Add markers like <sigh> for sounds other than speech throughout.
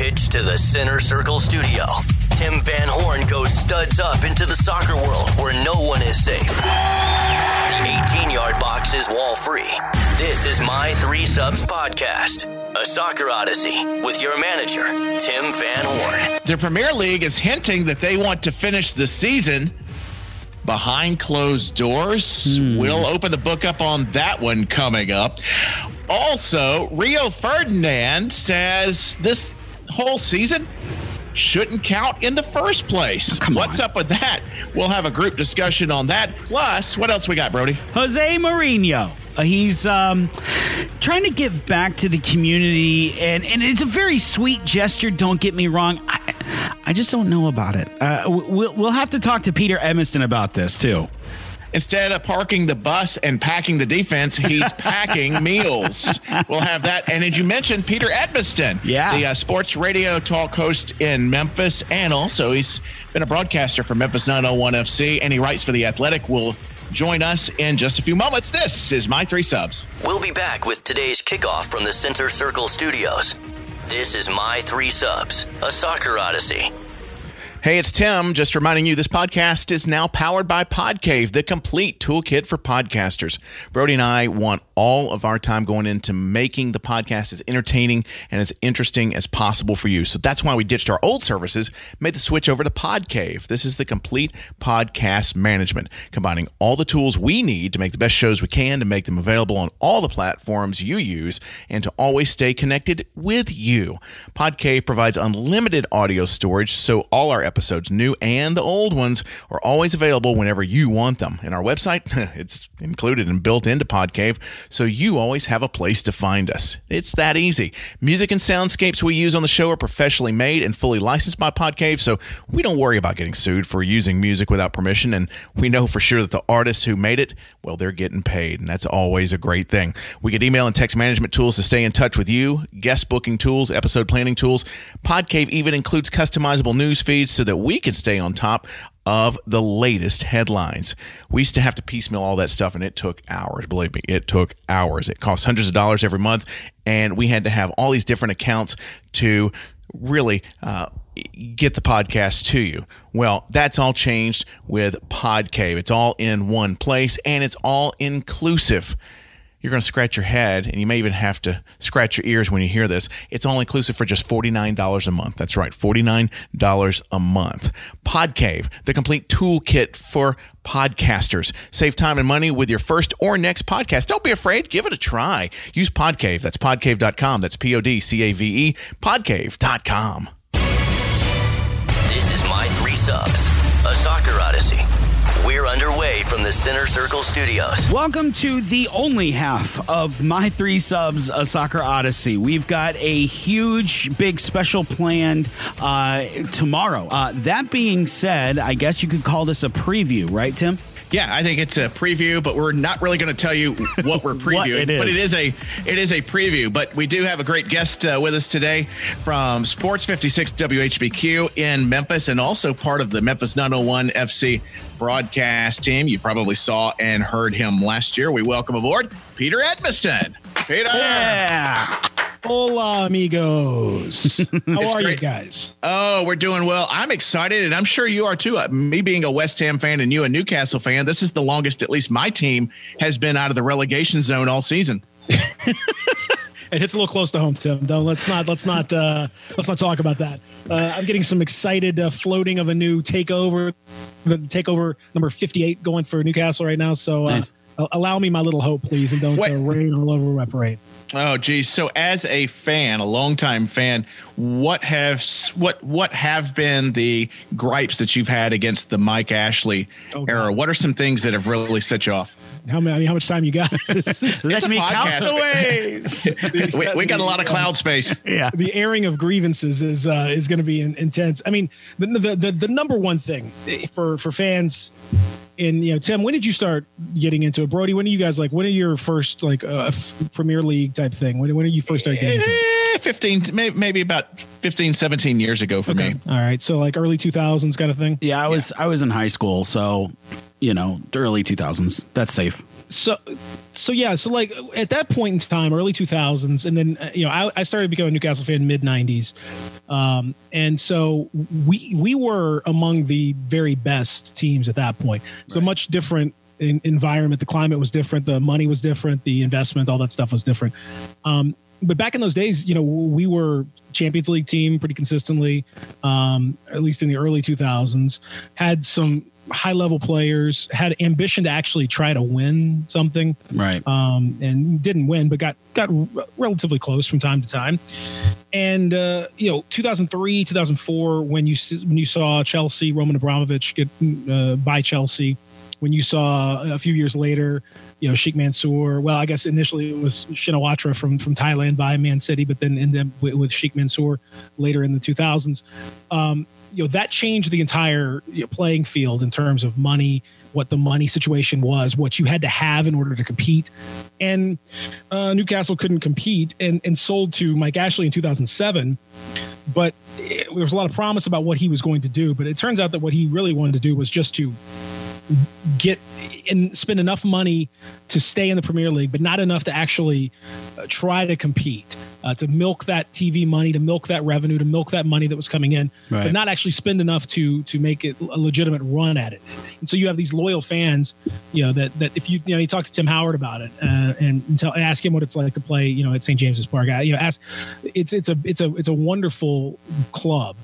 pitch to the Center Circle studio. Tim Van Horn goes studs up into the soccer world where no one is safe. The 18 yard box is wall free. This is My Three Subs Podcast, a soccer odyssey with your manager, Tim Van Horn. The Premier League is hinting that they want to finish the season behind closed doors. Hmm. We'll open the book up on that one coming up. Also, Rio Ferdinand says this whole season shouldn't count in the first place. What's up with that? We'll have a group discussion on that. Plus, what else we got, Brody? Jose Mourinho. Uh, he's um, trying to give back to the community, and, and it's a very sweet gesture. Don't get me wrong. I, I just don't know about it. Uh, we'll, we'll have to talk to Peter Edmiston about this, too. Instead of parking the bus and packing the defense, he's <laughs> packing meals. We'll have that. And as you mentioned, Peter Edmiston, Yeah. the uh, sports radio talk host in Memphis, and also he's been a broadcaster for Memphis 901 FC, and he writes for the Athletic. Will join us in just a few moments. This is my three subs. We'll be back with today's kickoff from the Center Circle studios. This is My Three Subs, a soccer odyssey. Hey, it's Tim. Just reminding you this podcast is now powered by Podcave, the complete toolkit for podcasters. Brody and I want all of our time going into making the podcast as entertaining and as interesting as possible for you. So that's why we ditched our old services, made the switch over to Podcave. This is the complete podcast management, combining all the tools we need to make the best shows we can, to make them available on all the platforms you use, and to always stay connected with you. Podcave provides unlimited audio storage, so all our episodes, new and the old ones, are always available whenever you want them. And our website, <laughs> it's included and built into Podcave, so you always have a place to find us. It's that easy. Music and soundscapes we use on the show are professionally made and fully licensed by Podcave, so we don't worry about getting sued for using music without permission. And we know for sure that the artists who made it, well, they're getting paid, and that's always a great thing. We get email and text management tools to stay in touch with you, guest booking tools, episode planning tools. Podcave even includes customizable news feeds so that we can stay on top of the latest headlines. We used to have to piecemeal all that stuff, and it took hours. Believe me, it took hours. It cost hundreds of dollars every month, and we had to have all these different accounts to really uh, get the podcast to you. Well, that's all changed with Podcave. It's all in one place, and it's all inclusive you're going to scratch your head and you may even have to scratch your ears when you hear this. It's all inclusive for just $49 a month. That's right, $49 a month. Podcave, the complete toolkit for podcasters. Save time and money with your first or next podcast. Don't be afraid. Give it a try. Use Podcave. That's podcave.com. That's P O D C A V E, podcave.com. This is My Three Subs, a soccer odyssey. We're underway from the Center Circle studios. Welcome to the only half of My Three Subs, a Soccer Odyssey. We've got a huge, big special planned uh, tomorrow. Uh, that being said, I guess you could call this a preview, right, Tim? Yeah, I think it's a preview, but we're not really going to tell you what we're <laughs> previewing. it But it is. is a it is a preview. But we do have a great guest uh, with us today from Sports 56 WHBQ in Memphis, and also part of the Memphis 901 FC broadcast team. You probably saw and heard him last year. We welcome aboard Peter Edmiston. Peter. Yeah. Hola, amigos. <laughs> How are you guys? Oh, we're doing well. I'm excited, and I'm sure you are too. Uh, me being a West Ham fan and you a Newcastle fan, this is the longest, at least my team has been out of the relegation zone all season. <laughs> It hits a little close to home, Tim. Don't let's not let's not uh, let's not talk about that. Uh, I'm getting some excited uh, floating of a new takeover, the takeover number 58 going for Newcastle right now. So uh, Nice. A- allow me my little hope, please, and don't uh, rain all over my parade. Oh, geez. So, as a fan, a longtime fan, what have what what have been the gripes that you've had against the Mike Ashley Oh, era? God. What are some things that have really set you off? How many? I mean, how much time you got? <laughs> Let a me count the ways. <laughs> We, we got a lot of cloud space. yeah. the airing of grievances is uh, is going to be in, intense. I mean, the, the the the number one thing for for fans. And you know, Tim, when did you start getting into it? Brody, when are you guys like? When are your first like uh, f- Premier League type thing? When when did you first start getting into it? Eh, 15, may- maybe about 15, 17 years ago for me. All right, so like early two thousands kind of thing. Yeah, I was I was in high school, so you know, early 2000s. That's safe. So, so yeah, so like at that point in time, early 2000s, and then uh, you know, I, I started becoming a Newcastle fan mid 90s, um, and so we we were among the very best teams at that point. So much different in, environment. The climate was different. The money was different. The investment, all that stuff was different. Um, but back in those days, you know, we were Champions League team pretty consistently, um, at least in the early 2000s. Had some high level players, had ambition to actually try to win something, Right. um, and didn't win, but got got r- relatively close from time to time. And uh, you know, 2003, 2004, when you when you saw Chelsea, Roman Abramovich get uh, buy Chelsea, when you saw a few years later, you know, Sheikh Mansour. Well, I guess initially it was Shinawatra from from Thailand buy Man City, but then ended up with, with Sheikh Mansour later in the 2000s. Um, you know, that changed the entire you know, playing field in terms of money, what the money situation was, what you had to have in order to compete. And uh, Newcastle couldn't compete and, and sold to Mike Ashley in 2007. But it, there was a lot of promise about what he was going to do. But it turns out that what he really wanted to do was just to get and spend enough money to stay in the Premier League, but not enough to actually uh, try to compete, uh, to milk that TV money, to milk that revenue, to milk that money that was coming in, Right. but not actually spend enough to to make it a legitimate run at it. And so you have these loyal fans, you know, that that if you you know you talk to Tim Howard about it uh, and, and tell, ask him what it's like to play, you know, at St James's Park, uh, you know, ask it's it's a it's a it's a wonderful club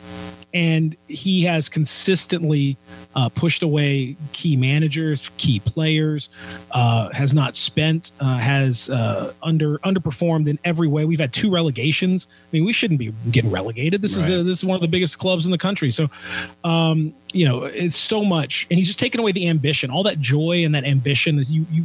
and he has consistently uh, pushed away key managers, key players, uh, has not spent, uh, has uh, under underperformed in every way. We've had two relegations. I mean, we shouldn't be getting relegated. This is a, this is one of the biggest clubs in the country. So, um, you know, it's so much, and he's just taken away the ambition, all that joy and that ambition that you you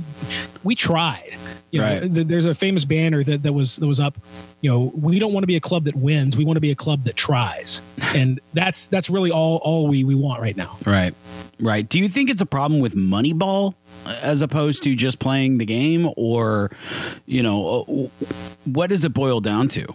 we tried. You know, Right. th- there's a famous banner that, that was that was up. You know, we don't want to be a club that wins. We want to be a club that tries, <laughs> and that's that's really all all we we want right now. Right. Right. Do you think it's a problem with Moneyball as opposed to just playing the game or you know uh, what does it boil down to?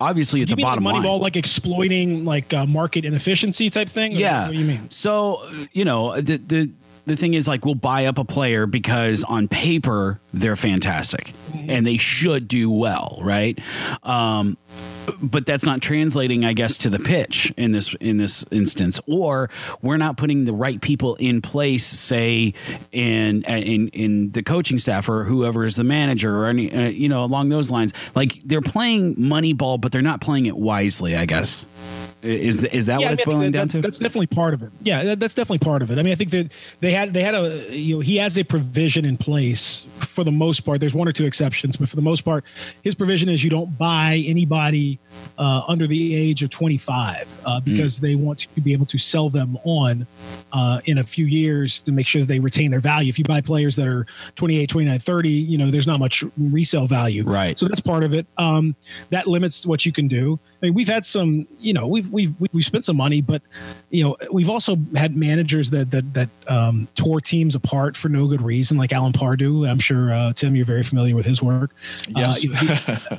Obviously it's a bottom like line. Moneyball, like exploiting like uh, market inefficiency type thing? Yeah. What do you mean? So, you know, the the the thing is like we'll buy up a player because on paper they're fantastic. And they should do well, right? Um but that's not translating i guess to the pitch in this in this instance. Or we're not putting the right people in place say in in in the coaching staff or whoever is the manager or any uh, you know along those lines. Like they're playing money ball but they're not playing it wisely i guess is is that Yeah, what I it's mean, I boiling down that's, to that's definitely part of it. Yeah, that, that's definitely part of it. I mean, I think that they had they had a you know he has a provision in place for the most part. There's one or two exceptions, but for the most part, his provision is you don't buy anybody uh, under the age of 25 uh, because they want to be able to sell them on uh, in a few years to make sure that they retain their value. If you buy players that are 28, 29, 30, you know, there's not much resale value. Right. So that's part of it. Um, that limits what you can do. I mean, we've had some, you know, we've we've we've spent some money, but you know, we've also had managers that that that um, tore teams apart for no good reason, like Alan Pardew. I'm sure uh, Tim, you're very familiar with his work. Yes. Uh, he,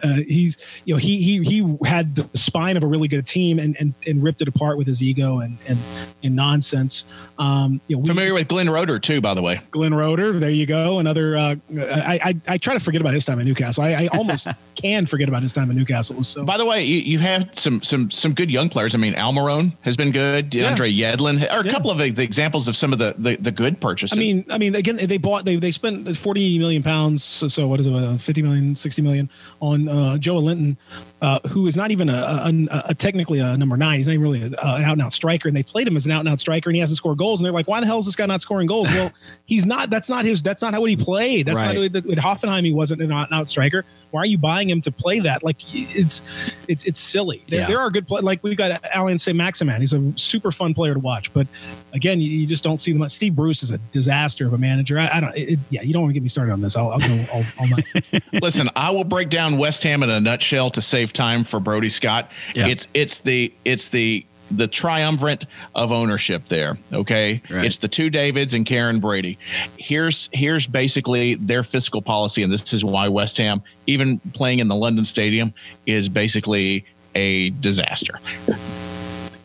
uh, he's you know he he he had the spine of a really good team and and, and ripped it apart with his ego and and, and nonsense. Um, you know, we, Familiar with Glenn Roeder too, by the way. Glenn Roeder. There you go. Another. Uh, I, I I try to forget about his time at Newcastle. I, I almost <laughs> can forget about his time at Newcastle. So. By the way, you, you have some some some good young players. I mean, Almiron has been good. DeAndre Yedlin are a Yeah. couple of the examples of some of the the, the good purchases. I mean, I mean, again, they bought they they spent forty million pounds. So, so what is it, uh, 50 million, 60 million on uh, Joelinton, uh, who is not even a, a, a, a technically a number nine. He's not even really a, an out and out striker, and they played him as an out and out striker, and he hasn't scored goals. And they're like, why the hell is this guy not scoring goals? Well, <laughs> he's not. That's not his. That's not how he played. That's Right. not with Hoffenheim. He wasn't an out and out striker. Why are you buying him to play that? Like it's it's it's silly. There, Yeah. there are good play. Like we've got Allan Saint-Maximin. He's a super fun player to watch, but again, you, you just don't see them. Steve Bruce is a disaster of a manager. I, I don't. It, yeah, you don't want to get me started on this. I'll, I'll go all, all night. <laughs> Listen, I will break down West Ham in a nutshell to save time for Brody Scott. Yeah. It's it's the it's the the triumvirate of ownership there. Okay, Right. it's the two Davids and Karren Brady. Here's here's basically their fiscal policy, and this is why West Ham, even playing in the London Stadium, is basically a disaster.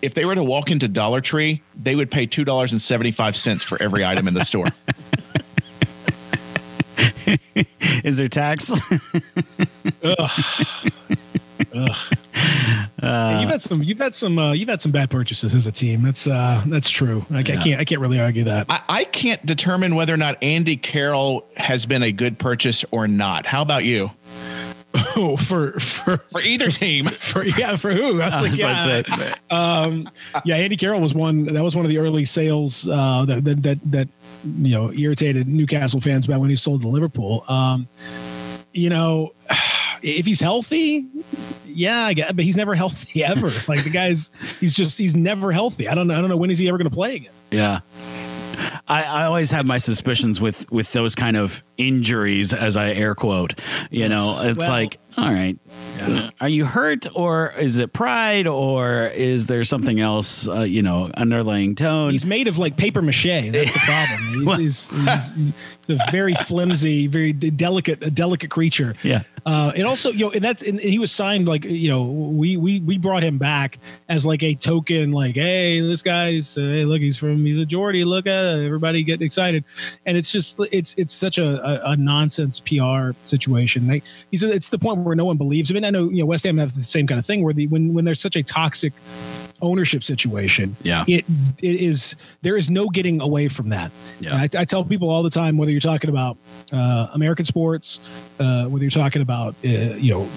if they were to walk into Dollar Tree, they would pay two dollars and seventy five cents for every item in the store. <laughs> Is there tax? <laughs> Yeah, you've had some. You've had some. Uh, you've had some bad purchases as a team. That's uh, that's true. I, I can't. I can't really argue that. I, I can't determine whether or not Andy Carroll has been a good purchase or not. How about you? Oh, <laughs> for for For either team. <laughs> for yeah, for who? <laughs> That's like That's yeah. it. Um, yeah, Andy Carroll was one. That was one of the early sales uh, that, that that that you know irritated Newcastle fans back when he sold to Liverpool. Um, you know, if he's healthy, yeah, I get, but he's never healthy <laughs> ever. like the guy's, he's just he's never healthy. I don't know. I don't know when is he ever going to play again. Yeah. I, I always have my suspicions with with those kind of injuries, as I air quote. You know, it's Well- like, all right, are you hurt, or is it pride, or is there something else? Uh, you know, underlying tone. He's made of like paper mache. That's the <laughs> problem. He's, he's, he's, he's a very flimsy, very delicate, a delicate creature. Yeah. Uh, and also, you know, and that's and he was signed like you know we we we brought him back as like a token, like hey, this guy's uh, hey look he's from the Geordie, look at it, everybody getting excited, and it's just it's it's such a, a, a nonsense PR situation. Like he's it's the point where no one believes him. And I know you know West Ham have the same kind of thing where the when when there's such a toxic ownership situation, Yeah. it it is there is no getting away from that. Yeah. I, I tell people all the time whether you're talking about uh, American sports, uh, whether you're talking about uh, you know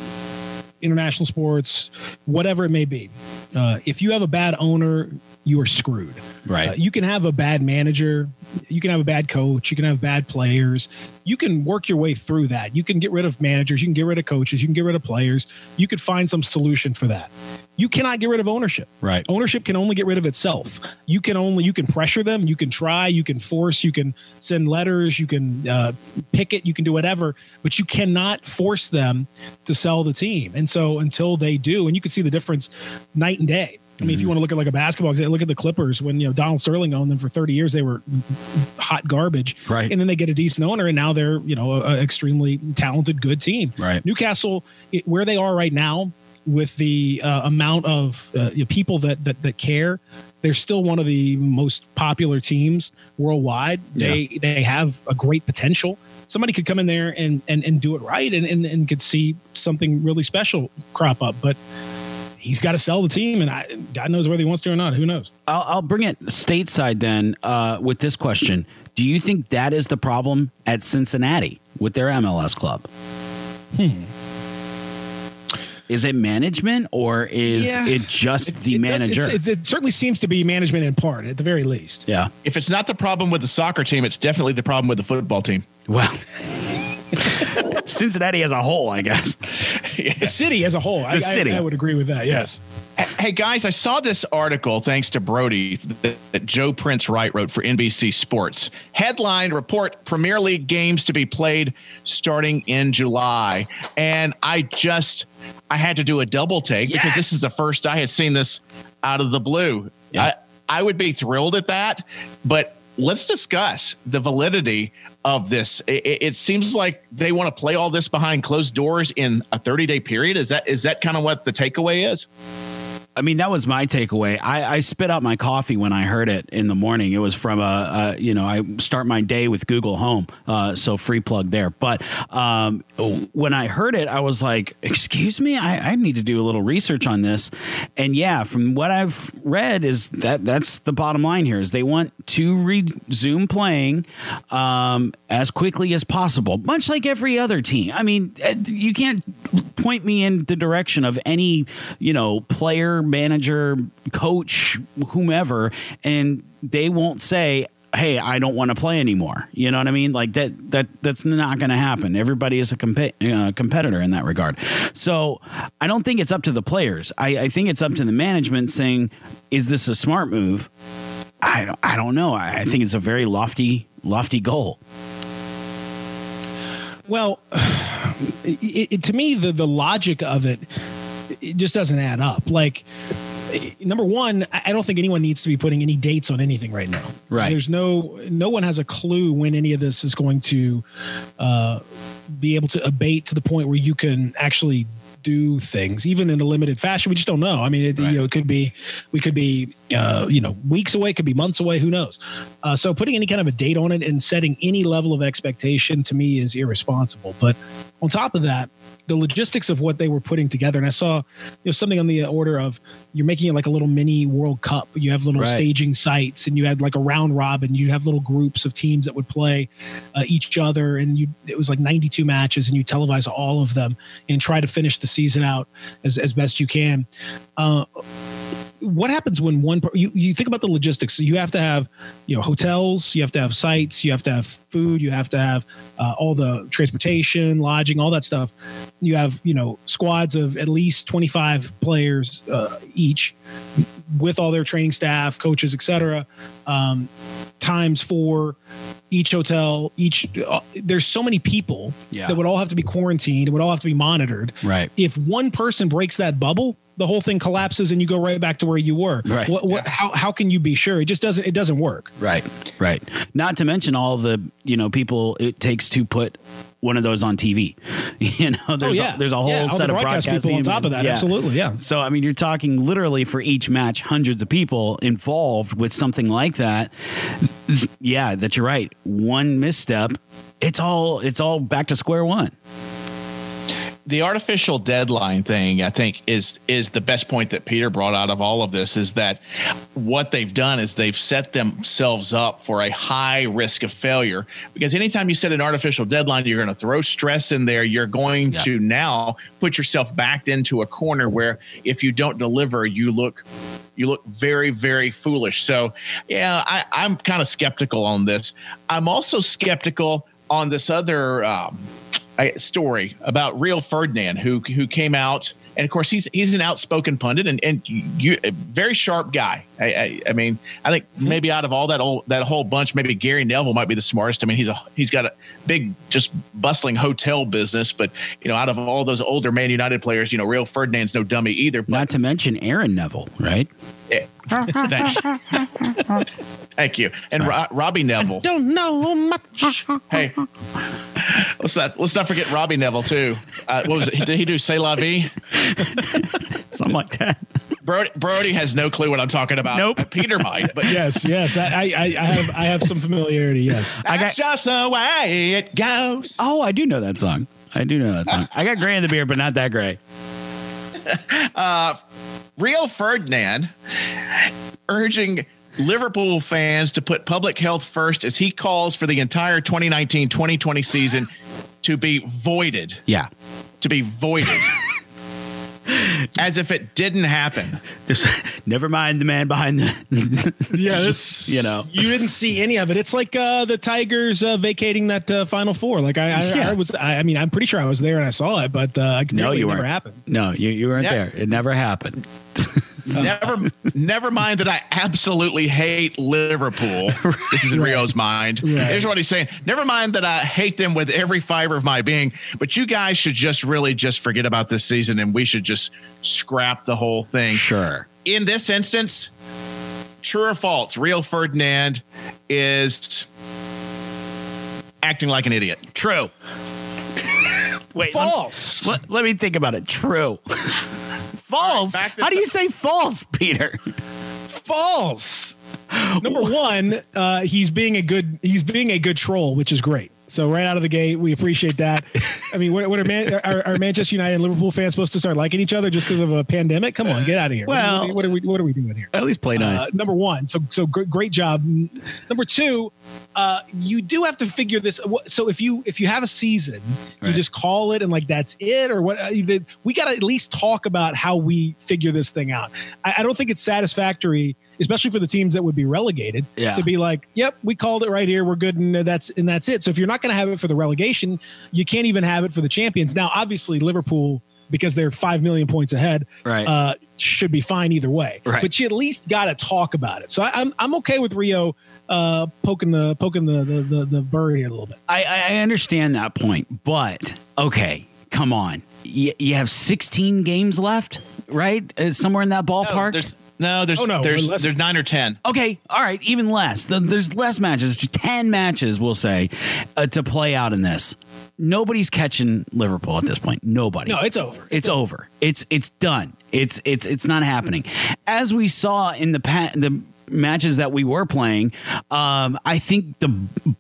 international sports, whatever it may be, uh, if you have a bad owner, you are screwed. Right. Uh, you can have a bad manager, you can have a bad coach, you can have bad players. You can work your way through that. You can get rid of managers, you can get rid of coaches, you can get rid of players. You could find some solution for that. You cannot get rid of ownership. Right. Ownership can only get rid of itself. You can only you can pressure them, you can try, you can force, you can send letters, you can uh, picket, you can do whatever, but you cannot force them to sell the team. And so until they do, and you can see the difference night and day. I mean, if you want to look at like a basketball, look at the Clippers when you know Donald Sterling owned them for 30 years, they were hot garbage, Right. And then they get a decent owner, and now they're you know an extremely talented, good team, Right. Newcastle, it, where they are right now, with the uh, amount of uh, you know, people that, that that care, they're still one of the most popular teams worldwide. Yeah. They they have a great potential. Somebody could come in there and and, and do it right, and, and and could see something really special crop up, but. He's got to sell the team, and I, God knows whether he wants to or not. Who knows? I'll, I'll bring it stateside then uh, with this question. Do you think that is the problem at Cincinnati with their MLS club? Is it management or is Yeah. it just the It does- manager? it's- it, it certainly seems to be management in part, at the very least. yeah. If it's not the problem with the soccer team, it's definitely the problem with the football team. Well, <laughs> Cincinnati as a whole, I guess. <laughs> The city as a whole, I, I- city. I, would agree with that. Yes. Hey guys, I saw this article thanks to Brody that, that Joe Prince Wright wrote for NBC Sports. Headline report Premier League games to be played starting in July. And I just I had to do a double take because this is the first I had seen this out of the blue. Yeah. I, I would be thrilled at that, but let's discuss the validity of this. It, it- seems like they want to play all this behind closed doors in a 30 day period. Is that is that kind of what the takeaway is? I mean, that was my takeaway. I, I spit out my coffee when I heard it in the morning. It was from a, a you know, I start my day with Google Home, uh, so free plug there. But um, when I heard it, I was like, "Excuse me, I, I need to do a little research on this." And yeah, from what I've read, is that that's the bottom line here: is they want to resume playing um, as quickly as possible, much like every other team. I mean, eh, you can't point me in the direction of any you know player manager coach whomever and they won't say hey i don't want to play anymore. You know what i mean? Like that that that's not going to happen. Everybody is a comp- uh, competitor in that regard. So i don't think it's up to the players. I, I think it's up to the management saying is this a smart move? I don't, I don't know. I, I think it's a very lofty lofty goal. Well, <sighs> it, it, to me, the the logic of it, it just doesn't add up. Like, number one, I don't think anyone needs to be putting any dates on anything right now. Right. There's no no one has a clue when any of this is going to uh, be able to abate to the point where you can actually do things, even in a limited fashion. We just don't know. I mean, it, Right. you know, it could be, we could be, uh, you know, weeks away, could be months away. Who knows? Uh, so putting any kind of a date on it and setting any level of expectation to me is irresponsible. But on top of that, the logistics of what they were putting together, and I saw, you know, something on the order of you're making it like a little mini World Cup. You have little Right. staging sites, and you had like a round robin. You have little groups of teams that would play uh, each other, and you it was like 92 matches, and you televise all of them and try to finish the season out as as best you can. Uh, what happens when one you, you think about the logistics. You have to have you know hotels you have to have sites you have to have food you have to have uh, all the transportation lodging all that stuff. You have you know squads of at least 25 players uh, each with all their training staff coaches etc um, times for each hotel each uh, there's so many people Yeah. that would all have to be quarantined it would all have to be monitored Right. if one person breaks that bubble, the whole thing collapses and you go right back to where you were. Right. What, what, how, how can you be sure? It just doesn't, it doesn't work. Right. Right. Not to mention all the, you know, people it takes to put one of those on TV. <laughs> You know, there's oh yeah. a, there's a whole Yeah, set of broadcast broadcast people on top of that. yeah. Absolutely. Yeah. So I mean, you're talking literally for each match, hundreds of people involved with something like that. Yeah, that you're right. One misstep, it's all it's all back to square one. The artificial deadline thing i think is is the best point that peter brought out of all of this is that what they've done is they've set themselves up for a high risk of failure. Because anytime you set an artificial deadline you're going to throw stress in there. You're going Yeah. to now put yourself backed into a corner where if you don't deliver you look you look very very foolish. So yeah I, i'm kind of skeptical on this. I'm also skeptical on this other um, story about Rio Ferdinand, who who came out, and of course he's he's an outspoken pundit and and you a very sharp guy. I I, I mean I think mm-hmm. maybe out of all that old that whole bunch, maybe Gary Neville might be the smartest. I mean he's a he's got a big just bustling hotel business, but you know out of all those older Man United players, you know Rio Ferdinand's no dummy either. But Not to mention Aaron Neville, right? thank, <laughs> thank you, and Ro- Robbie Neville. Don't know much. Hey, let's not let's not forget Robbie Neville too. Uh, what was it? Did he do "C'est la vie"? Something like that. Brody, Brody has no clue what I'm talking about. Nope. Peter might, but yes. Yes. I, I, I I have, I have some familiarity. Yes. that's just the way it goes. Oh, I do know that song. I do know that song. <laughs> I got gray in the beard, but not that gray. Uh, Rio Ferdinand urging Liverpool fans to put public health first as he calls for the entire 2019-2020 season to be voided. Yeah. To be voided. <laughs> As if it didn't happen. There's, never mind the man behind the. <laughs> Yeah. This, You know. you didn't see any of it. It's like uh, the Tigers uh, vacating that uh, Final Four. Like I, I, Yeah. I was, I, I mean, I'm pretty sure I was there and I saw it, but uh, I No, you it never weren't. happened. No, you, you weren't Yeah. there. It never happened. <laughs> <laughs> never never mind that I absolutely hate Liverpool. <laughs> This is in Rio's mind. Right. Here's what he's saying. Never mind that I hate them with every fiber of my being, but you guys should just really just forget about this season and we should just scrap the whole thing. Sure. In this instance, true or false, Rio Ferdinand is acting like an idiot. True. <laughs> Wait. False. Let, let me think about it. True. False. this How do you up. say false, Peter? false. <laughs> Number one, uh, he's being a good he's being a good troll, which is great. So right out of the gate, we appreciate that. <laughs> I mean, what, what are, Man, are, are Manchester United and Liverpool fans supposed to start liking each other just because of a pandemic? Come on, get out of here. Well- what, are we what are we doing here? At least play nice. Uh, number one, so so great, great job. Number two, uh, you do have to figure this. So if you if you have a season, you just call it and like that's it, or what? Uh, we got to at least talk about how we figure this thing out. I, I don't think it's satisfactory, especially for the teams that would be relegated, Yeah. to be like, "Yep, we called it right here. We're good, and that's and that's it." So if you're not going to have it for the relegation, you can't even have it for the champions. Now, obviously, Liverpool. Because they're five million points ahead, Right. uh, should be fine either way. Right. But you at least got to talk about it. So I, I'm I'm okay with Rio uh, poking the poking the the, the the bird here a little bit. I, I understand that point, but okay, come on. You, you have 16 games left. right? Uh, somewhere in that ballpark. there's no, there's Oh, no, there's less- there's nine or ten. Okay, all right, even less. The- There's less matches, ten matches, we'll say, uh, to play out in this. Nobody's catching Liverpool at this point. Nobody. No, it's over. It's over. It's it's done. It's it's it's not happening. As we saw in the pa- the matches that we were playing, um, I think the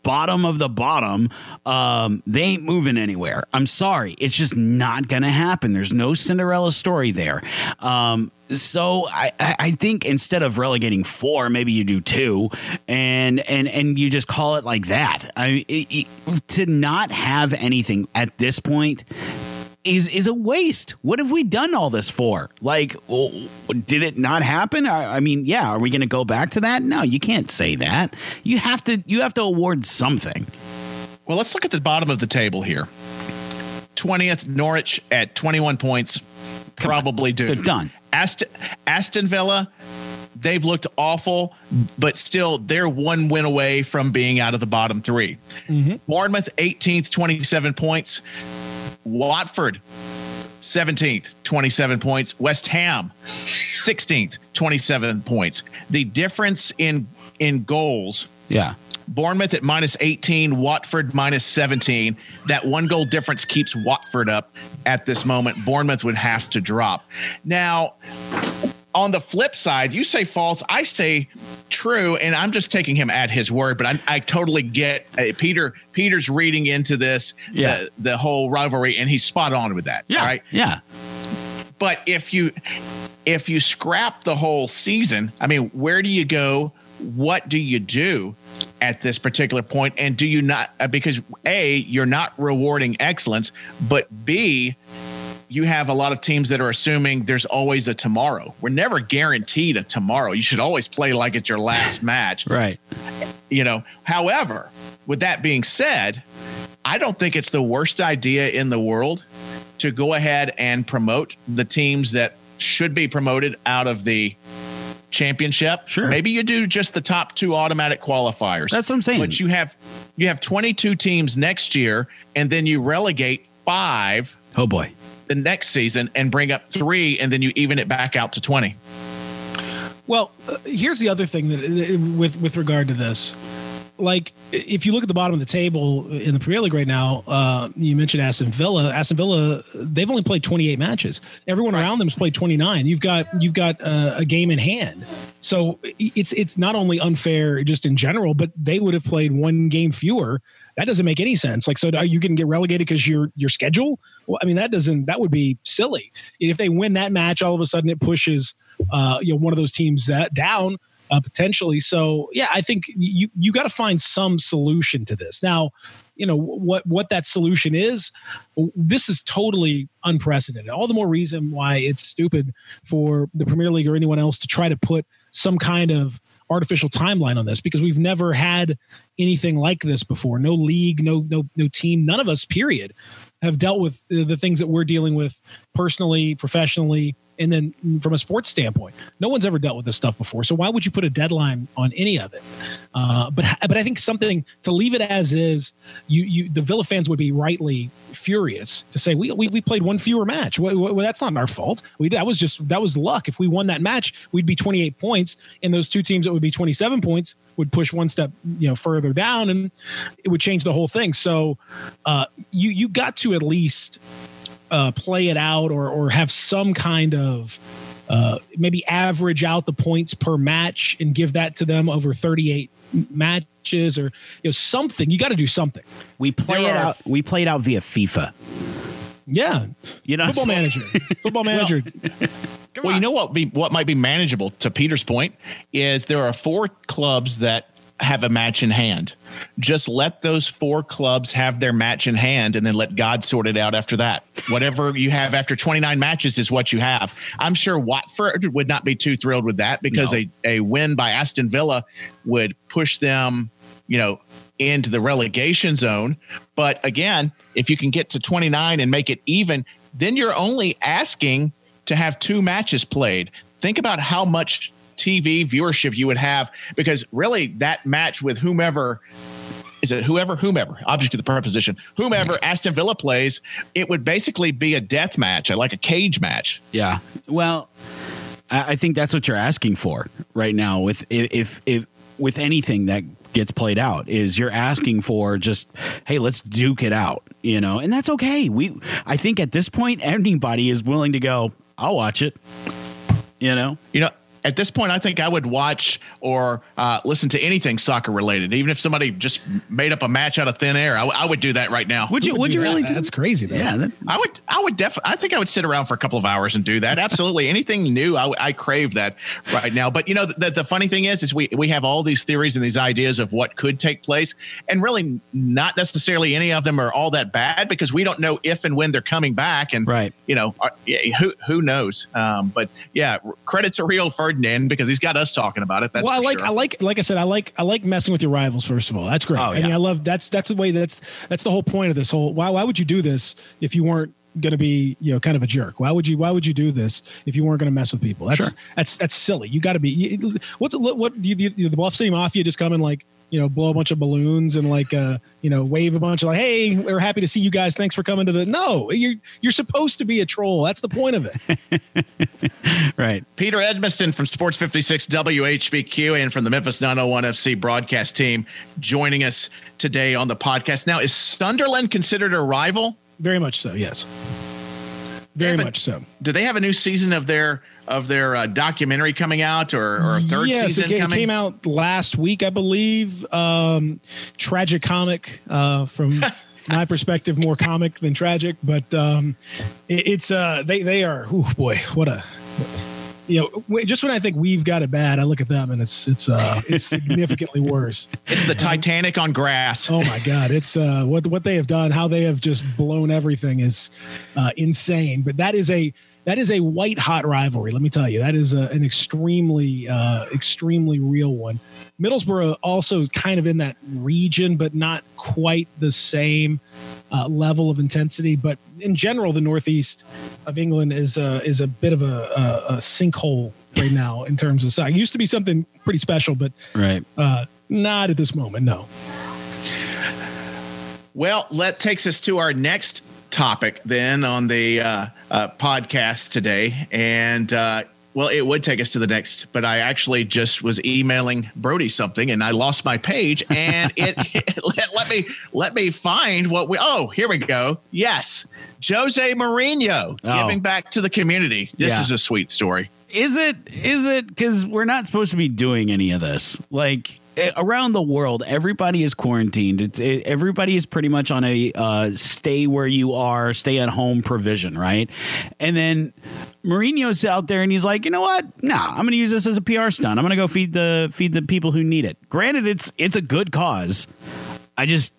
bottom of the bottom, um, they ain't moving anywhere. I'm sorry, it's just not gonna happen. There's no Cinderella story there. Um, so I, I I think instead of relegating four, maybe you do two, and and and you just call it like that. I it, it- to not have anything at this point is is a waste. What have we done all this for? Like, well, did it not happen? I, I mean, yeah. Are we going to go back to that? No, you can't say that. You have to you have to award something. Well, let's look at the bottom of the table here. 20th Norwich at 21 points. Probably due. They're done. Aston, Aston Villa, they've looked awful, but still they're one win away from being out of the bottom 3 mm-hmm. Bournemouth 18th, 27 points. Watford 17th, 27 points. West Ham 16th, 27 points. The difference in in goals Yeah. Bournemouth at minus 18, Watford minus 17. That one goal difference keeps Watford up at this moment. Bournemouth would have to drop. Now, on the flip side, you say false, I say true, and I'm just taking him at his word. But I, I totally get uh, Peter. Peter's reading into this, Yeah. the, the whole rivalry, and he's spot on with that. Yeah. Right, Yeah. but if you if you scrap the whole season, I mean, where do you go? What do you do at this particular point? And do you not uh, because a you're not rewarding excellence, but b you have a lot of teams that are assuming there's always a tomorrow. We're never guaranteed a tomorrow. You should always play like it's your last <laughs> match Right. you know however with that being said i don't think it's the worst idea in the world to go ahead and promote the teams that should be promoted out of the championship Sure. maybe you do just the top two automatic qualifiers That's what I'm saying. but you have you have 22 teams next year and then you relegate five Oh boy. The next season and bring up three and then you even it back out to 20 Well, uh, here's the other thing that uh, with with regard to this, like if you look at the bottom of the table in the Premier League right now, uh, you mentioned Aston Villa. Aston Villa, they've only played 28 matches. Everyone around them has played 29. You've got you've got uh, a game in hand, so it's it's not only unfair just in general, but they would have played one game fewer. That doesn't make any sense. Like, so are you going to get relegated because your your schedule? Well, I mean, that doesn't that would be silly. If they win that match, all of a sudden it pushes uh, you know one of those teams that down uh, potentially. So yeah, I think you you got to find some solution to this. Now, you know what what that solution is. This is totally unprecedented. All the more reason why it's stupid for the Premier League or anyone else to try to put some kind of artificial timeline on this because we've never had anything like this before. No league, no no no team, none of us period have dealt with the the things that we're dealing with personally, professionally, and then from a sports standpoint. No one's ever dealt with this stuff before. So why would you put a deadline on any of it? Uh, but but I think something to leave it as is. You you the Villa fans would be rightly furious to say we we, we played one fewer match. Well, well, that's not our fault. We that was just that was luck. If we won that match, we'd be 28 points, and those two teams that would be 27 points would push one step you know further down, and it would change the whole thing. So uh, you you got to at least uh, play it out or or have some kind of uh, maybe average out the points per match and give that to them over 38 matches or you know something. You got to do something. We play There it are- out. We played out via FIFA. Yeah, You know, football manager, <laughs> football manager. Well, you know what be what might be manageable to Peter's point is there are four clubs that have a match in hand. Just let those four clubs have their match in hand and then let God sort it out after that. Whatever <laughs> you have after 29 matches is what you have. I'm sure Watford would not be too thrilled with that because No. a, a win by Aston Villa would push them, you know, into the relegation zone. But again, if you can get to 29 and make it even, then you're only asking to have two matches played. Think about how much TV viewership you would have because really that match with whomever is it whoever, whomever, object of the preposition, whomever Aston Villa plays, it would basically be a death match, like a cage match. Yeah. Well, I, I think that's what you're asking for right now with if, if, if with anything that gets played out is you're asking for just hey let's duke it out you know and that's okay we i think at this point anybody is willing to go i'll watch it you know You know, at this point, I think I would watch or uh, listen to anything soccer related, even if somebody just made up a match out of thin air. I, w- I would do that right now. would you Who would you do really that? do That's crazy. Though. yeah that, I would, I would definitely, I think I would sit around for a couple of hours and do that. Absolutely. <laughs> Anything new, I, I crave that right now. But you know, the, the funny thing is, is we, we have all these theories and these ideas of what could take place and really not necessarily any of them are all that bad because we don't know if and when they're coming back. And, Right. you know, uh, yeah, who, who knows? Um, but yeah, credit to Rio Ferdinand because he's got us talking about it. That's well, I like, sure. I like, like I said, I like, I like messing with your rivals. First of all, that's great. Oh, I mean. I love that's that's the way that's that's the whole point of this whole. Why why would you do this if you weren't going to be you know kind of a jerk? Why would you Why would you do this if you weren't going to mess with people? That's Sure. that's that's silly. You got to be. What's what you, you, the Bluff City Mafia just come and like you know blow a bunch of balloons and like uh you know wave a bunch of like hey we're happy to see you guys. Thanks for coming to the no you're you're supposed to be a troll. That's the point of it. <laughs> Right. Peter Edmiston from Sports 56 WHBQ and from the Memphis 901 FC broadcast team joining us today on the podcast. Now, is Sunderland considered a rival? very much so yes. Very Yeah, but much so. Do they have a new season of their of their uh, documentary coming out or, or a third yes, season it came, coming? came out last week, I believe. Um, tragic comic uh, from <laughs> my perspective, more comic than tragic, but um, it, it's uh, they they are. Oh boy, what a you know. Just when I think we've got it bad, I look at them and it's it's uh, it's <laughs> significantly worse. It's the Titanic on grass. Oh my God, it's uh, what what they have done, how they have just blown everything is uh, insane. But that is a that is a white hot rivalry. Let me tell you, that is a, an extremely uh, extremely real one. Middlesbrough also is kind of in that region, but not quite the same uh, level of intensity. But in general, the northeast of England is uh, is a bit of a, a, a sinkhole right now in terms of size. It used to be something pretty special, but right uh, not at this moment. No. Well, that takes us to our next topic then on the uh, uh, podcast today. And uh, well, it would take us to the next, but I actually just was emailing Brody something and I lost my page and it, <laughs> let, let me let me find what we oh, here we go. Yes. Jose Mourinho Oh. giving back to the community. This Yeah. is a sweet story. Is it? Is it? Because we're not supposed to be doing any of this. Like around the world, everybody is quarantined. It's it, everybody is pretty much on a uh, stay where you are, stay at home provision, right? And then Mourinho's out there and he's like, you know what? Nah, I'm going to use this as a PR stunt. I'm going to go feed the feed the people who need it. Granted, it's it's a good cause. I just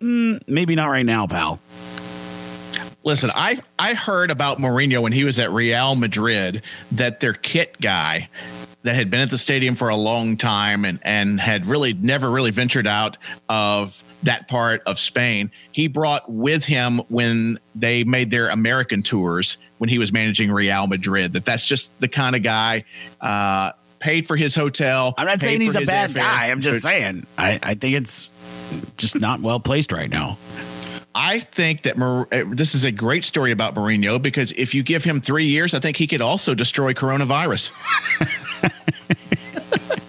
mm, maybe not right now, pal. Listen, I I heard about Mourinho when he was at Real Madrid that their kit guy that had been at the stadium for a long time and and had really never really ventured out of that part of Spain. He brought with him when they made their American tours when he was managing Real Madrid. That that's just the kind of guy uh paid for his hotel. I'm not saying he's a bad airfare. guy. I'm just saying I, I think it's just not well placed right now. I think that Mar- uh, this is a great story about Mourinho because if you give him three years, I think he could also destroy coronavirus. <laughs>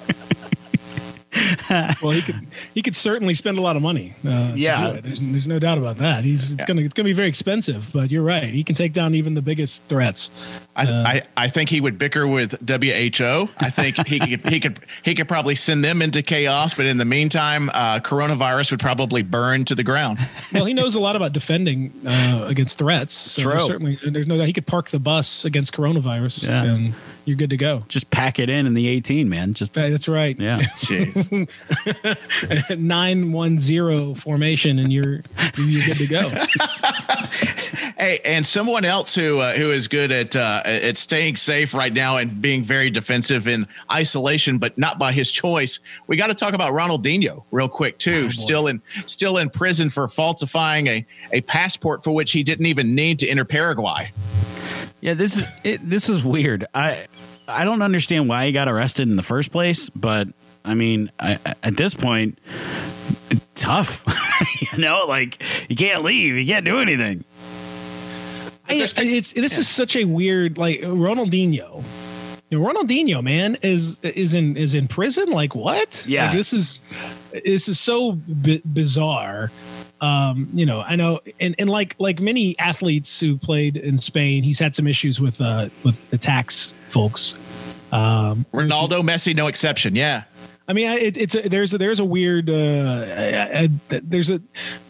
<laughs> well, he could he could certainly spend a lot of money. Uh, Yeah. there's, there's no doubt about that. He's it's gonna it's gonna be very expensive, but you're right. He can take down even the biggest threats. I, I, I think he would bicker with WHO. I think he could <laughs> he could he could probably send them into chaos, but in the meantime, uh, coronavirus would probably burn to the ground. Well, he knows a lot about defending uh, against threats. So True. there's certainly, there's no doubt he could park the bus against coronavirus, Yeah. and you're good to go. Just pack it in in the 18, man. Just That's right. yeah. <laughs> Nine one zero formation, and you're you're good to go. <laughs> Hey, and someone else who uh, who is good at uh, at staying safe right now and being very defensive in isolation, but not by his choice. We got to talk about Ronaldinho real quick too. still in still in prison for falsifying a a passport for which he didn't even need to enter Paraguay. Yeah, this is it, this is weird. I I don't understand why he got arrested in the first place, but I mean, I, at this point, tough. <laughs> you know, like you can't leave, you can't do anything. I, it's this is such a weird like Ronaldinho. Ronaldinho, man, is is in is in prison. Like what? Yeah, like, this is this is so b- bizarre. Um, you know, I know, and and like like many athletes who played in Spain, he's had some issues with uh with the tax folks. Um, Ronaldo, Messi, no exception. Yeah. I mean, it, it's a, there's a, there's a weird uh, there's a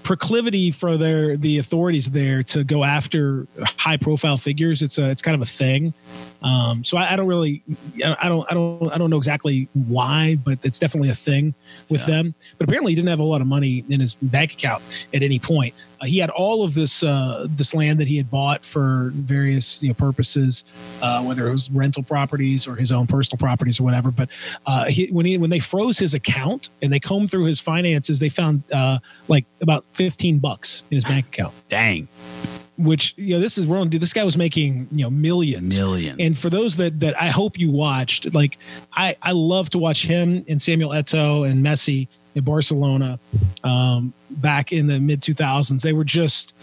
proclivity for their the authorities there to go after high profile figures. It's a it's kind of a thing. Um, so I, I, don't really, I don't, I don't, I don't know exactly why, but it's definitely a thing with yeah. them. But apparently, he didn't have a lot of money in his bank account at any point. Uh, he had all of this uh, this land that he had bought for various you know, purposes, uh, whether it was rental properties or his own personal properties or whatever. But uh, he, when he when they froze his account and they combed through his finances, they found uh, like about fifteen bucks in his bank account. <sighs> Dang. Which you know this is wrong this guy was making you know millions. Million and for those that that i hope you watched like i i love to watch him and samuel eto'o and messi in barcelona um back in the mid 2000s they were just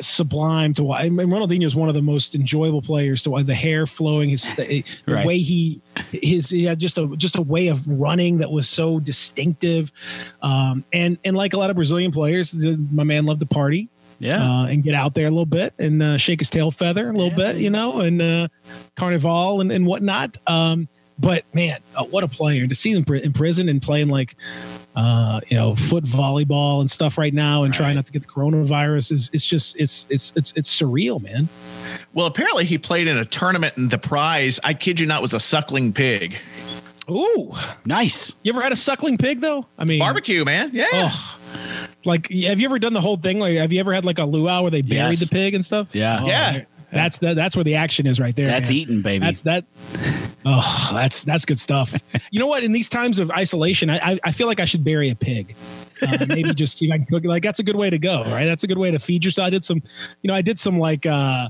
sublime to watch. I mean, Ronaldinho is one of the most enjoyable players to watch. The hair flowing, his the right. way he his he had just a just a way of running that was so distinctive. Um, and and like a lot of Brazilian players, my man loved to party yeah, uh, and get out there a little bit and uh, shake his tail feather a little yeah. bit, you know, and uh, carnival and, and whatnot. Um, but man, uh, what a player to see him in prison and playing like, uh, you know, foot volleyball and stuff right now and right. trying not to get the coronavirus is it's just it's it's it's it's surreal, man. Well, apparently he played in a tournament and the prize, I kid you not, was a suckling pig. Ooh, nice. You ever had a suckling pig though? I mean, barbecue, man. Yeah. Oh, like, have you ever done the whole thing? Like, have you ever had like a luau where they buried yes. the pig and stuff? Yeah, oh, yeah. That's the, that's where the action is right there. That's man. eating, baby. That's that. Oh, that's that's good stuff. <laughs> you know what? In these times of isolation, I I, I feel like I should bury a pig. Uh, maybe <laughs> just see if I can cook it. Like that's a good way to go, right? That's a good way to feed yourself. I did some, you know, I did some like uh,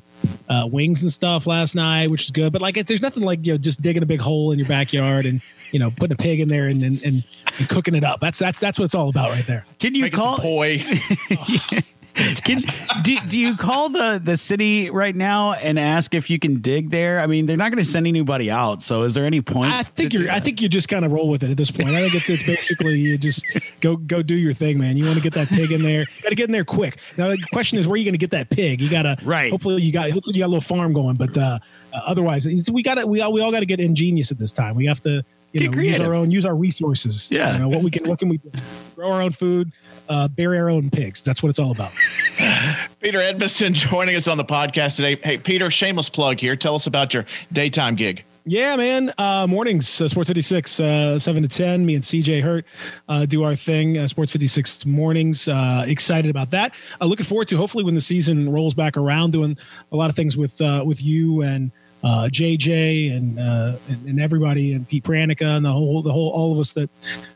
uh, wings and stuff last night, which is good. But like, there's nothing like you know just digging a big hole in your backyard and you know putting a pig in there and and, and, and cooking it up. That's that's that's what it's all about right there. Can you Making call poi? <laughs> Can, do, do you call the, the city right now and ask if you can dig there? I mean, they're not going to send anybody out. So is there any point? I think you're, I think you just kind of roll with it at this point. I think it's, it's basically you just go, go do your thing, man. You want to get that pig in there. got to get in there quick. Now the question is, where are you going to get that pig? You got to, right. Hopefully you got, hopefully you got a little farm going, but, uh, otherwise we got to, we all, we all got to get ingenious at this time. We have to, you know, use our own, use our resources. Yeah. You know, what we can, what can we do? grow our own food, uh, bury our own pigs. That's what it's all about. <laughs> Peter Edmiston joining us on the podcast today. Hey, Peter, shameless plug here. Tell us about your daytime gig. Yeah, man. Uh, mornings, uh, Sports 56, uh, 7 to 10. Me and CJ Hurt uh, do our thing, uh, Sports 56 mornings. Uh, excited about that. Uh, looking forward to hopefully when the season rolls back around, doing a lot of things with uh, with you and uh, JJ and, uh, and, and everybody and Pete Pranica and the whole the whole all of us that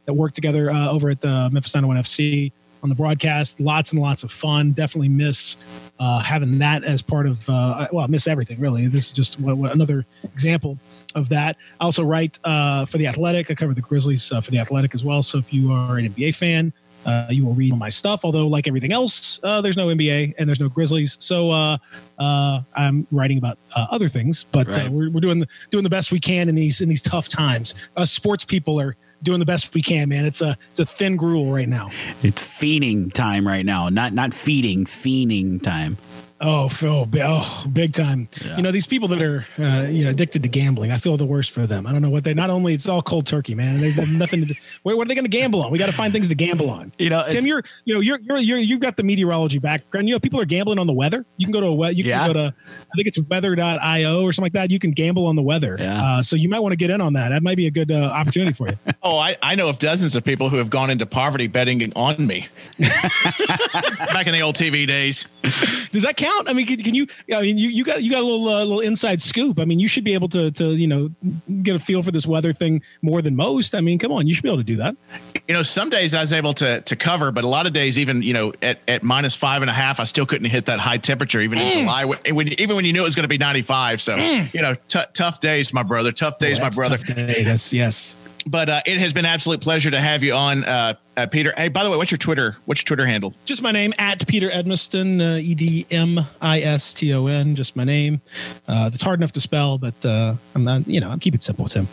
that work together uh, over at the Memphis 901 FC on the broadcast. Lots and lots of fun. Definitely miss uh, having that as part of uh, well, I miss everything really. This is just what, what another example of that. I also write uh, for the Athletic. I cover the Grizzlies for the Athletic as well. So if you are an NBA fan uh, you will read my stuff. Although, like everything else, uh, there's no NBA and there's no Grizzlies, so uh, uh I'm writing about uh, other things. But uh, right. we're, we're doing doing the best we can in these in these tough times. Us sports people are doing the best we can, man. It's a it's a thin gruel right now. It's feeding time right now, not not feeding, fiending time. Oh, Phil, oh, big time. Yeah. You know, these people that are uh, you know addicted to gambling, I feel the worst for them. I don't know what they. Not only it's all cold turkey, man. They have nothing to do. <laughs> Wait, what are they going to gamble on? We got to find things to gamble on. You know, Tim, you're you know you're you're you're you've got the meteorology background. You know, people are gambling on the weather. You can go to a you can yeah. go to I think it's weather.io or something like that. You can gamble on the weather. Yeah. Uh, so you might want to get in on that. That might be a good uh, opportunity for you. <laughs> oh, I I know of dozens of people who have gone into poverty betting on me. <laughs> Back in the old TV days. Does that count? I mean, can, can you? I mean, you, you got you got a little uh, little inside scoop. I mean, you should be able to to you know get a feel for this weather thing more than most. I mean, come on, you should be able to do that. You know, some days I was able to to cover, but a lot of days, even you know, at, at minus five and a half, I still couldn't hit that high temperature even in July. When, even when you knew it was going to be ninety five. So you know, t- tough days, my brother. Tough days, Oh, my brother. tough day. Yes, yes. But uh, it has been absolute pleasure to have you on, uh, uh, Peter. Hey, by the way, what's your Twitter? What's your Twitter handle? Just my name at Peter Edmiston, uh, E D M I S T O N. Just my name. Uh, it's hard enough to spell, but uh, I'm not. You know, I'm keeping it simple, Tim.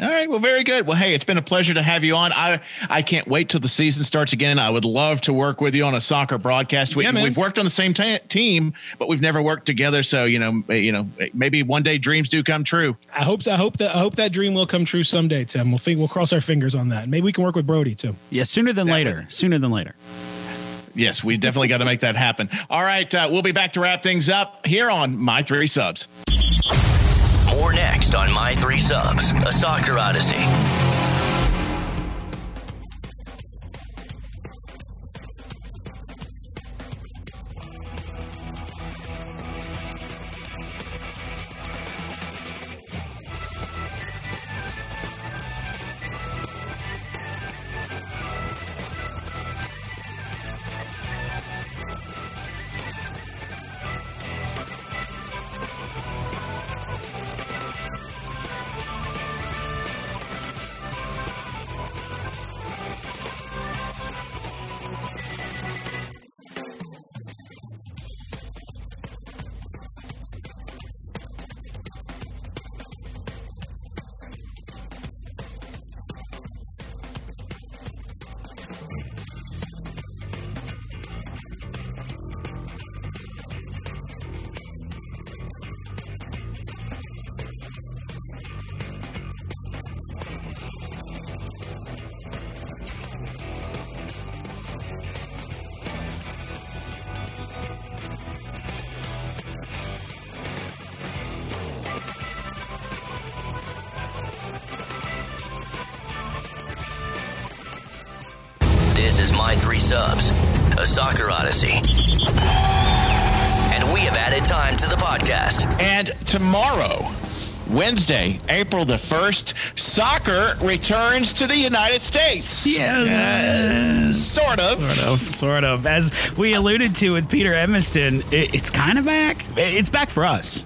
All right. Well, very good. Well, hey, it's been a pleasure to have you on. I I can't wait till the season starts again. I would love to work with you on a soccer broadcast. We, yeah, we've worked on the same ta team, but we've never worked together. So you know, you know, maybe one day dreams do come true. I hope. I hope that. I hope that dream will come true someday, Tim. We'll think, we'll cross our fingers on that. Maybe we can work with Brody too. Yeah, sooner than later. Sooner than later. Yes, we definitely got to make that happen. All right, uh, we'll be back to wrap things up here on My Three Subs. More next on My Three Subs, a soccer odyssey. This is My Three Subs, a soccer odyssey. And we have added time to the podcast. And tomorrow, Wednesday, April the 1st, soccer returns to the United States. Yeah. Sort of. Sort of, sort of. As we alluded to with Peter Edmiston, it, it's kind of back. It's back for us.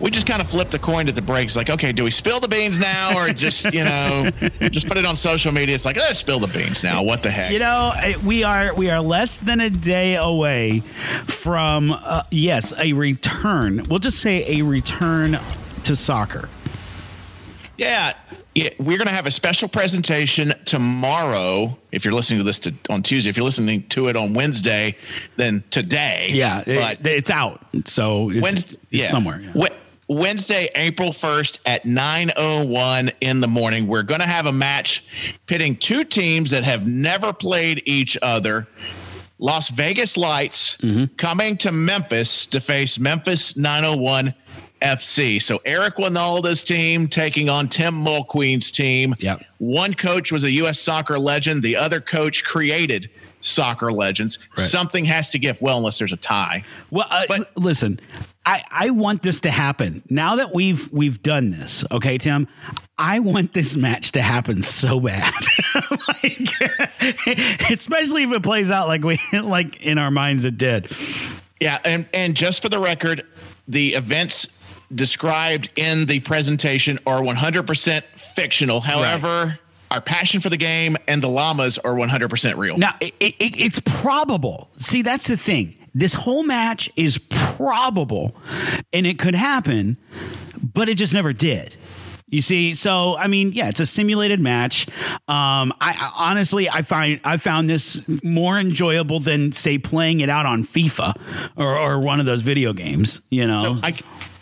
We just kind of flipped the coin to the breaks. Like, okay, do we spill the beans now or just, you know, just put it on social media? It's like, let's spill the beans now. What the heck? You know, eh, we are we are less than a day away from uh, yes, a return. We'll just say a return to soccer. Yeah, yeah, we're going to have a special presentation tomorrow. If you're listening to this to, on Tuesday, if you're listening to it on Wednesday, then today. Yeah, it- but it's out. So it's, Wednesday, it's yeah. somewhere. yeah. Wed- Wednesday, April 1st at 9:01 in the morning, we're going to have a match pitting two teams that have never played each other. Las Vegas Lights Mm-hmm. coming to Memphis to face Memphis 901 FC. So Eric Wynalda's team taking on Tim Mulqueen's team. Yep. One coach was a U.S. soccer legend. The other coach created soccer legends. Right. Something has to give. Well, unless there's a tie. Well, uh, But- l- listen, I, I want this to happen. Now that we've we've done this, okay, Tim, I want this match to happen so bad. <laughs> like, <laughs> especially if it plays out like we <laughs> like in our minds it did. Yeah, and and just for the record, the events described in the presentation are 100% fictional. However, our passion for the game and the llamas are 100% real. Now, it, it, it's probable. See, that's the thing. This whole match is probable and it could happen, but it just never did. You see, so I mean, yeah, it's a simulated match. Um, I, I honestly, I find I found this more enjoyable than say playing it out on FIFA or, or one of those video games. You know, So I,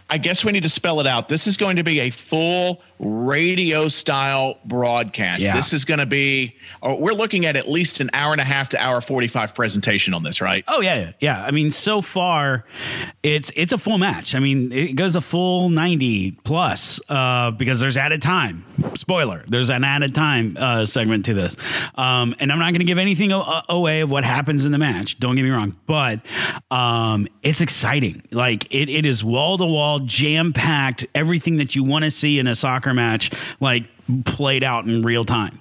I guess we need to spell it out. This is going to be a full radio style broadcast. Yeah. This is going to be, oh, we're looking at at least an hour and a half to hour 45 presentation on this, right? Oh yeah, yeah, yeah. I mean, so far, it's it's a full match. I mean, it goes a full ninety plus uh, because there's added time. Spoiler: there's an added time uh, segment to this, um, and I'm not going to give anything away of what happens in the match. Don't get me wrong, but um, it's exciting. Like it, it is wall to wall, jam packed. Everything that you want to see in a soccer match, like played out in real time.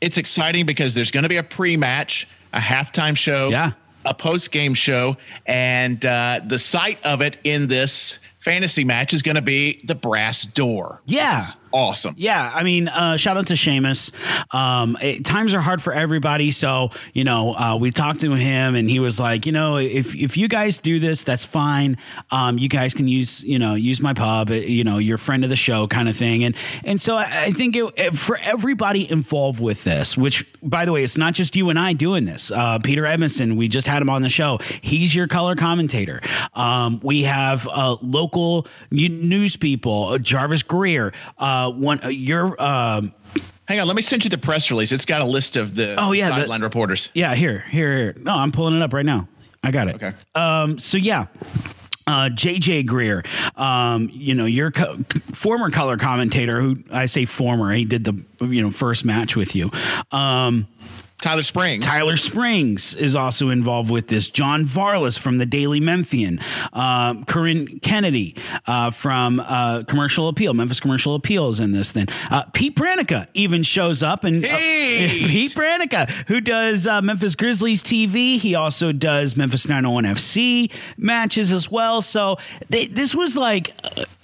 It's exciting because there's going to be a pre match, a halftime show, Yeah. a post game show, and uh, the sight of it in this fantasy match is going to be the brass door. Yeah. Awesome. Yeah, I mean, uh, shout out to Seamus. Um, it, times are hard for everybody, so you know, uh, we talked to him, and he was like, you know, if if you guys do this, that's fine. Um, you guys can use, you know, use my pub. uh, You know, you're friend of the show, kind of thing. And and so I, I think it, it- for everybody involved with this, which by the way, it's not just you and I doing this. Uh, Peter Edmiston, we just had him on the show. He's your color commentator. Um, we have uh, local news people, uh, Jarvis Greer. Uh, one, uh, your. Um, Hang on, let me send you the press release. It's got a list of the Oh, yeah, the- sideline reporters. Yeah, here, here, here. No, I'm pulling it up right now. I got it. Okay. Um. So yeah. Uh, JJ Greer, um, you know, your co- former color commentator, who I say former, he did the you know first match with you. Um, Tyler Springs. Tyler Springs is also involved with this. John Varlas from the Daily Memphian. Um, Corinne Kennedy uh, from uh, Commercial Appeal, Memphis Commercial Appeal is in this thing. Uh, Pete Pranica even shows up and uh, Pete! <laughs> Pranica, who does uh, Memphis Grizzlies TV. He also does Memphis 901 FC matches as well. So they, this was like,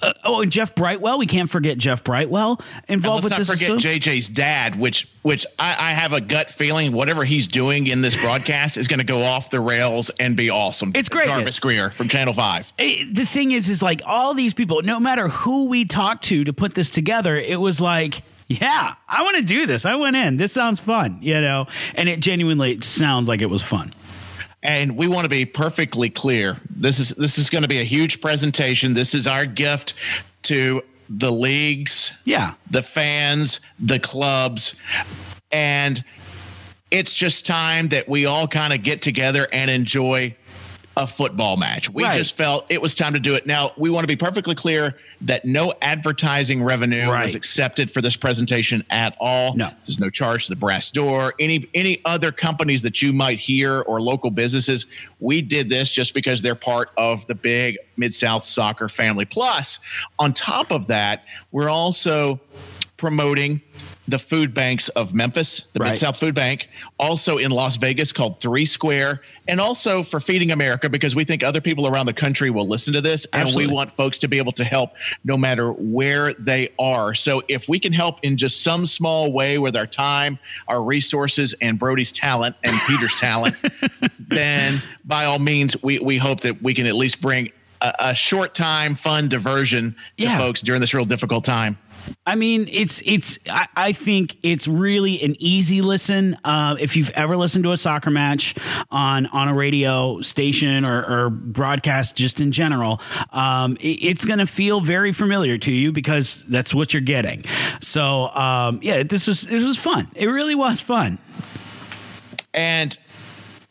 uh, oh, and Jeff Brightwell. We can't forget Jeff Brightwell involved And let's with not this. forget. JJ's dad, which which I, I have a gut feeling whatever he's doing in this broadcast is going to go off the rails and be awesome. It's greatness. Jarvis Greer from Channel Five. it- the thing is, is like all these people, no matter who we talked to to put this together, it was like, yeah, I want to do this. I went in. This sounds fun, you know, and it genuinely sounds like it was fun. And we want to be perfectly clear. This is this is going to be a huge presentation. This is our gift to the leagues, Yeah. the fans, the clubs, and it's just time that we all kind of get together and enjoy a football match. We Right. just felt it was time to do it. Now, we want to be perfectly clear that no advertising revenue Right. was accepted for this presentation at all. No. There's no charge to the brass door. Any any other companies that you might hear or local businesses, we did this just because they're part of the big Mid South soccer family. Plus, on top of that, we're also promoting the food banks of Memphis, the Right. Mid South Food Bank, also in Las Vegas called Three Square, and also for Feeding America because we think other people around the country will listen to this, and Absolutely. we want folks to be able to help no matter where they are. So if we can help in just some small way with our time, our resources, and Brody's talent and Peter's talent, <laughs> then by all means, we we hope that we can at least bring. A, a short time, fun diversion to Yeah. folks during this real difficult time. I mean, it's it's. I, I think it's really an easy listen. Uh, if you've ever listened to a soccer match on on a radio station or, or broadcast, just in general, um, it- it's going to feel very familiar to you because that's what you're getting. So, um, yeah, this was it was fun. It really was fun. And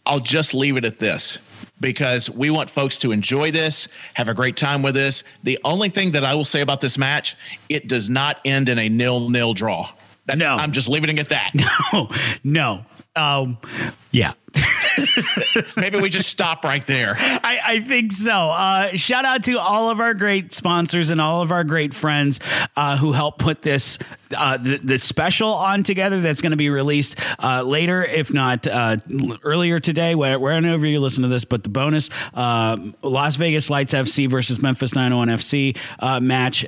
I'll just leave it at this because we want folks to enjoy this, have a great time with this. The only thing that I will say about this match, it does not end in a nil-nil draw. That, No. I'm just leaving it at that. <laughs> No, no, um, yeah. <laughs> Maybe we just stop right there. I, I think so. Uh, shout out to all of our great sponsors and all of our great friends uh, who helped put this uh, the, the special on together. That's going to be released uh, later, if not uh, earlier today, where, wherever you listen to this. But the bonus uh, Las Vegas Lights FC versus Memphis 901 FC uh, match.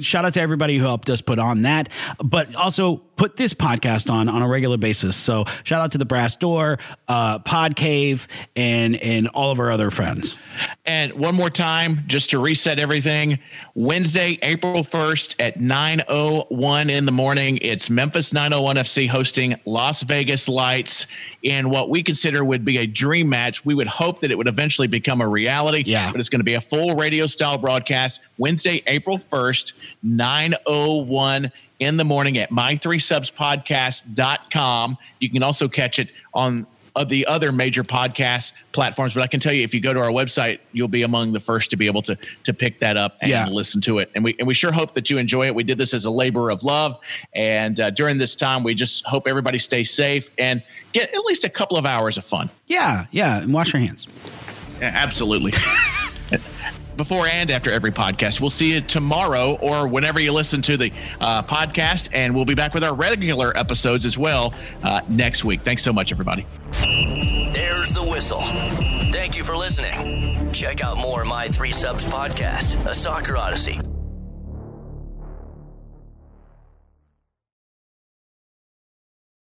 Shout out to everybody who helped us put on that, but also put this podcast on on a regular basis. So shout out to the Brass Door, Pod Cave, and and all of our other friends. And one more time, just to reset everything, Wednesday, April 1st at 9.01 in in the morning. It's Memphis 901 FC hosting Las Vegas Lights in what we consider would be a dream match. We would hope that it would eventually become a reality. Yeah. But it's going to be a full radio style broadcast Wednesday, April 1st, 901 in the morning at my3subspodcast.com. You can also catch it on of the other major podcast platforms. But I can tell you, if you go to our website, you'll be among the first to be able to to pick that up and Yeah. listen to it. And we and we sure hope that you enjoy it. We did this as a labor of love, and uh, during this time, we just hope everybody stays safe and get at least a couple of hours of fun. Yeah, yeah, and wash your hands. Absolutely. <laughs> Before and after every podcast. We'll see you tomorrow or whenever you listen to the uh, podcast. And we'll be back with our regular episodes as well uh, next week. Thanks so much, everybody. There's the whistle. Thank you for listening. Check out more My Three Subs podcast, a soccer odyssey